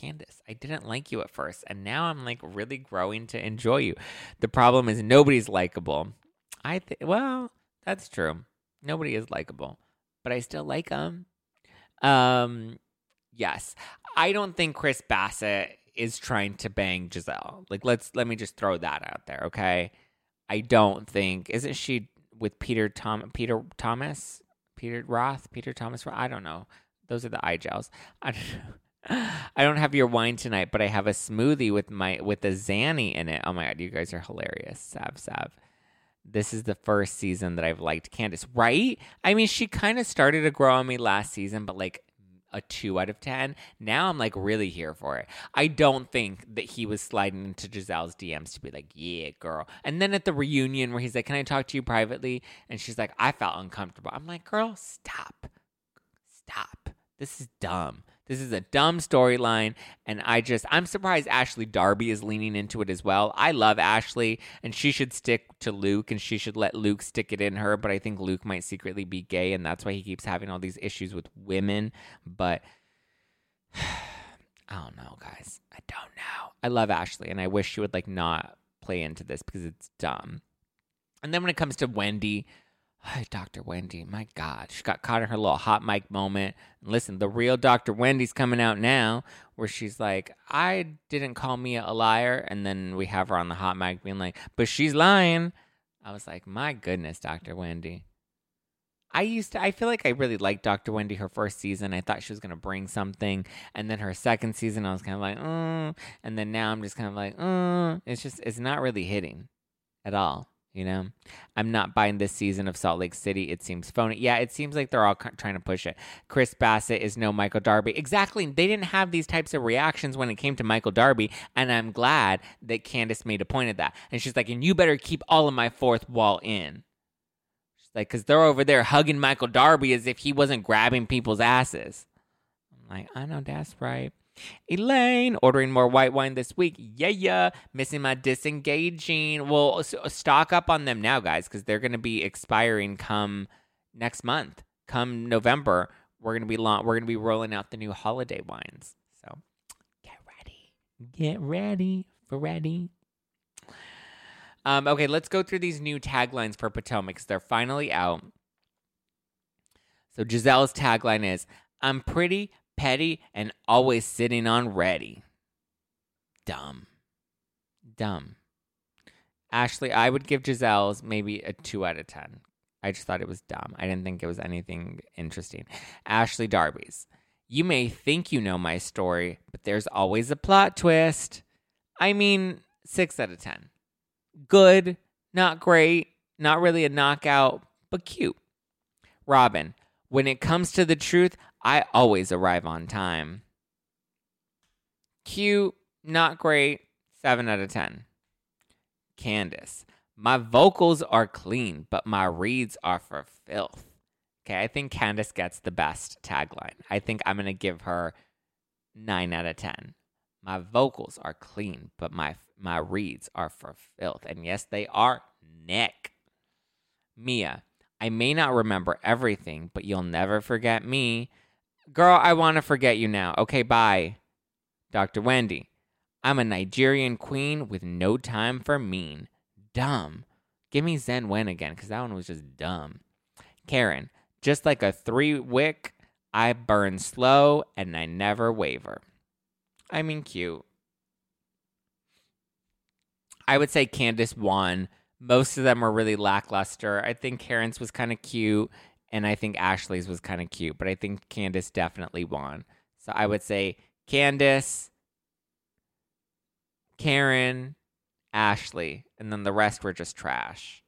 Candiace, I didn't like you at first, and now I'm like really growing to enjoy you. The problem is nobody's likable. I think, well, that's true. Nobody is likable, but I still like them. Um, yes, I don't think Chris Bassett is trying to bang Gizelle. Like, let's let me just throw that out there, okay? I don't think isn't she with Peter Tom Peter Thomas Peter Roth Peter Thomas I don't know. Those are the eye gels. I don't know. I don't have your wine tonight, but I have a smoothie with my with a Zanny in it. Oh my god, you guys are hilarious. Sav Sav. This is the first season that I've liked Candiace, right? I mean, she kind of started to grow on me last season, but like a two out of 10. Now I'm like really here for it. I don't think that he was sliding into Gizelle's DMs to be like, yeah, girl. And then at the reunion where he's like, can I talk to you privately? And she's like, I felt uncomfortable. I'm like, girl, stop. Stop. This is dumb. This is a dumb storyline, and I just I'm surprised Ashley Darby is leaning into it as well. I love Ashley, and she should stick to Luke, and she should let Luke stick it in her. But I think Luke might secretly be gay, and that's why he keeps having all these issues with women. But I don't know, guys. I don't know. I love Ashley, and I wish she would like not play into this because it's dumb. And then when it comes to Wendy, Dr. Wendy, my God, she got caught in her little hot mic moment. Listen, the real Dr. Wendy's coming out now, where she's like, I didn't call Mia a liar. And then we have her on the hot mic being like, but she's lying. I was like, my goodness, Dr. Wendy. I used to, I feel like I really liked Dr. Wendy her first season. I thought she was going to bring something. And then her second season, I was kind of like, mm. and then now I'm just kind of like, mm. it's just, it's not really hitting at all. You know, I'm not buying this season of Salt Lake City. It seems phony. Yeah, it seems like they're all trying to push it. Chris Bassett is no Michael Darby. Exactly. They didn't have these types of reactions when it came to Michael Darby. And I'm glad that Candiace made a point of that. And she's like, and you better keep all of my fourth wall in. She's like, because they're over there hugging Michael Darby as if he wasn't grabbing people's asses. I'm like, I know that's right. Elaine ordering more white wine this week. Yeah, yeah. Missing my disengaging. Well, stock up on them now, guys, because they're going to be expiring come next month. Come November, we're going to be we're going to be rolling out the new holiday wines. So get ready. Get ready for ready. Um, okay, let's go through these new taglines for Potomac because they're finally out. So Gizelle's tagline is I'm pretty, petty, and always sitting on ready. Dumb. Dumb. Ashley, I would give Gizelle's maybe a 2 out of 10. I just thought it was dumb. I didn't think it was anything interesting. Ashley Darby's. You may think you know my story, but there's always a plot twist. I mean, 6 out of 10. Good, not great, not really a knockout, but cute. Robin, when it comes to the truth, I always arrive on time. Cute, not great, 7 out of 10. Candiace, my vocals are clean, but my reads are for filth. Okay, I think Candiace gets the best tagline. I think I'm going to give her 9 out of 10. My vocals are clean, but my my reads are for filth. And yes, they are Nick. Mia, I may not remember everything, but you'll never forget me. Girl, I want to forget you now. Okay, bye. Dr. Wendy, I'm a Nigerian queen with no time for mean. Dumb. Give me Zen Wen again, because that one was just dumb. Karen, just like a three wick, I burn slow and I never waver. I mean, cute. I would say Candiace won. Most of them were really lackluster. I think Karen's was kind of cute and I think Ashley's was kind of cute, but I think Candiace definitely won. So I mm. would say Candiace, Karen, Ashley, and then the rest were just trash.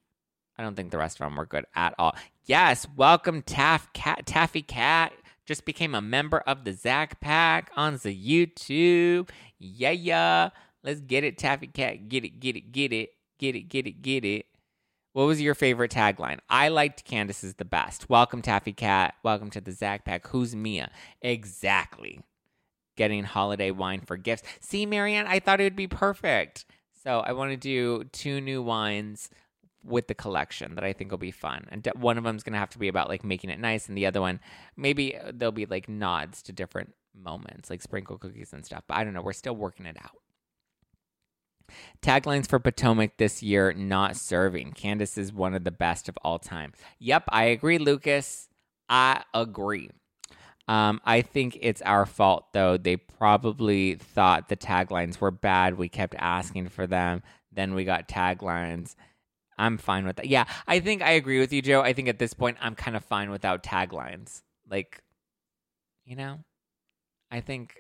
I don't think the rest of them were good at all. Yes, welcome Taff Cat Taffy Cat. Just became a member of the Zack Pack on the YouTube. Yeah, yeah. Let's get it, Taffy Cat. Get it, get it, get it, get it, get it, get it. What was your favorite tagline? I liked Candiace's the best. Welcome, Taffy Cat. Welcome to the Zack Pack. Who's Mia? Exactly. Getting holiday wine for gifts. See, Marianne, I thought it would be perfect. So I want to do two new wines with the collection that I think will be fun. And one of them is going to have to be about like making it nice, and the other one, maybe uh, there'll be like nods to different moments, like sprinkle cookies and stuff. But I don't know. We're still working it out. Taglines for Potomac this year not serving. Candiace is one of the best of all time. Yep, I agree, Lucas. I agree. Um, I think it's our fault, though. They probably thought the taglines were bad. We kept asking for them. Then we got taglines. I'm fine with that. Yeah, I think I agree with you, Joe. I think at this point, I'm kind of fine without taglines. Like, you know, I think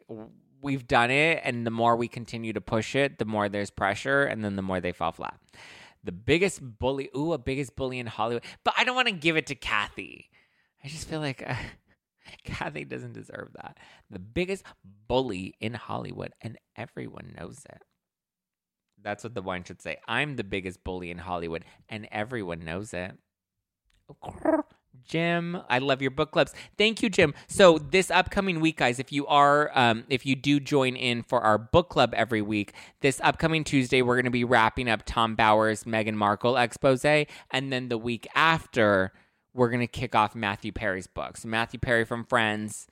we've done it, and the more we continue to push it, the more there's pressure, and then the more they fall flat. The biggest bully, ooh, a biggest bully in Hollywood, but I don't want to give it to Kathy. I just feel like uh, Kathy doesn't deserve that. The biggest bully in Hollywood, and everyone knows it. That's what the wine should say. I'm the biggest bully in Hollywood, and everyone knows it. Jim, I love your book clubs. Thank you, Jim. So this upcoming week, guys, if you are, um, if you do join in for our book club every week, this upcoming Tuesday we're going to be wrapping up Tom Bower's Meghan Markle expose, and then the week after we're going to kick off Matthew Perry's books. Matthew Perry from Friends,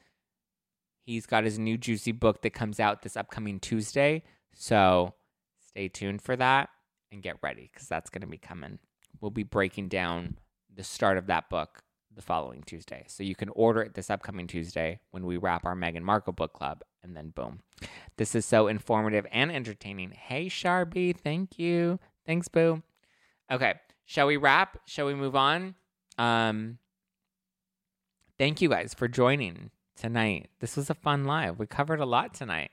he's got his new juicy book that comes out this upcoming Tuesday. So stay tuned for that and get ready because that's going to be coming. We'll be breaking down the start of that book the following Tuesday. So you can order it this upcoming Tuesday when we wrap our Meghan Markle book club, and then boom. This is so informative and entertaining. Hey, Sharby, thank you. Thanks, Boo. Okay, shall we wrap? Shall we move on? Um, thank you guys for joining tonight. This was a fun live. We covered a lot tonight.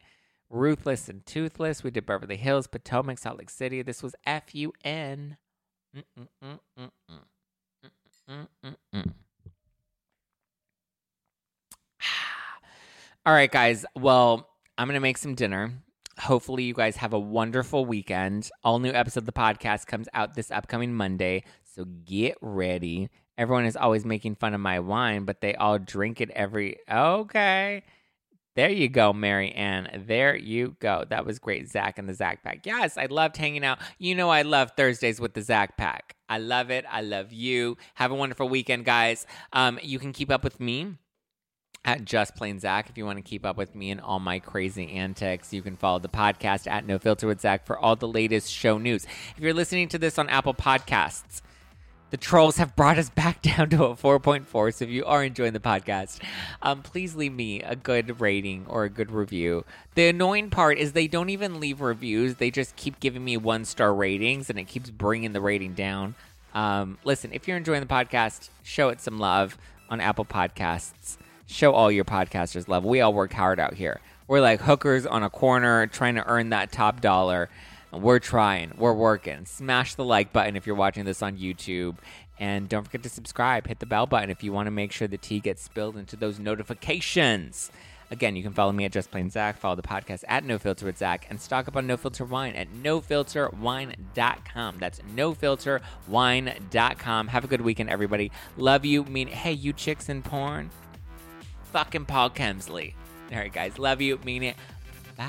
Ruthless and Toothless. We did Beverly Hills, Potomac, Salt Lake City. This was F U N. All right, guys. Well, I'm going to make some dinner. Hopefully, you guys have a wonderful weekend. All new episode of the podcast comes out this upcoming Monday. So get ready. Everyone is always making fun of my wine, but they all drink it every. Okay. There you go, Mary Ann. There you go. That was great, Zack and the Zack Pack. Yes, I loved hanging out. You know, I love Thursdays with the Zack Pack. I love it. I love you. Have a wonderful weekend, guys. Um, you can keep up with me at Just Plain Zack if you want to keep up with me and all my crazy antics. You can follow the podcast at No Filter with Zack for all the latest show news. If you're listening to this on Apple Podcasts, the trolls have brought us back down to a 4.4. So if you are enjoying the podcast, um, please leave me a good rating or a good review. The annoying part is they don't even leave reviews, they just keep giving me one star ratings and it keeps bringing the rating down. Um, listen, if you're enjoying the podcast, show it some love on Apple Podcasts. Show all your podcasters love. We all work hard out here. We're like hookers on a corner trying to earn that top dollar. We're trying. We're working. Smash the like button if you're watching this on YouTube. And don't forget to subscribe. Hit the bell button if you want to make sure the tea gets spilled into those notifications. Again, you can follow me at Just Plain Zack, follow the podcast at No Filter with Zack, and stock up on No Filter Wine at NoFilterWine.com. That's NoFilterWine.com. Have a good weekend, everybody. Love you. Mean, hey, you chicks in porn. Fucking Paul Kemsley. All right, guys. Love you. Mean it. Bye.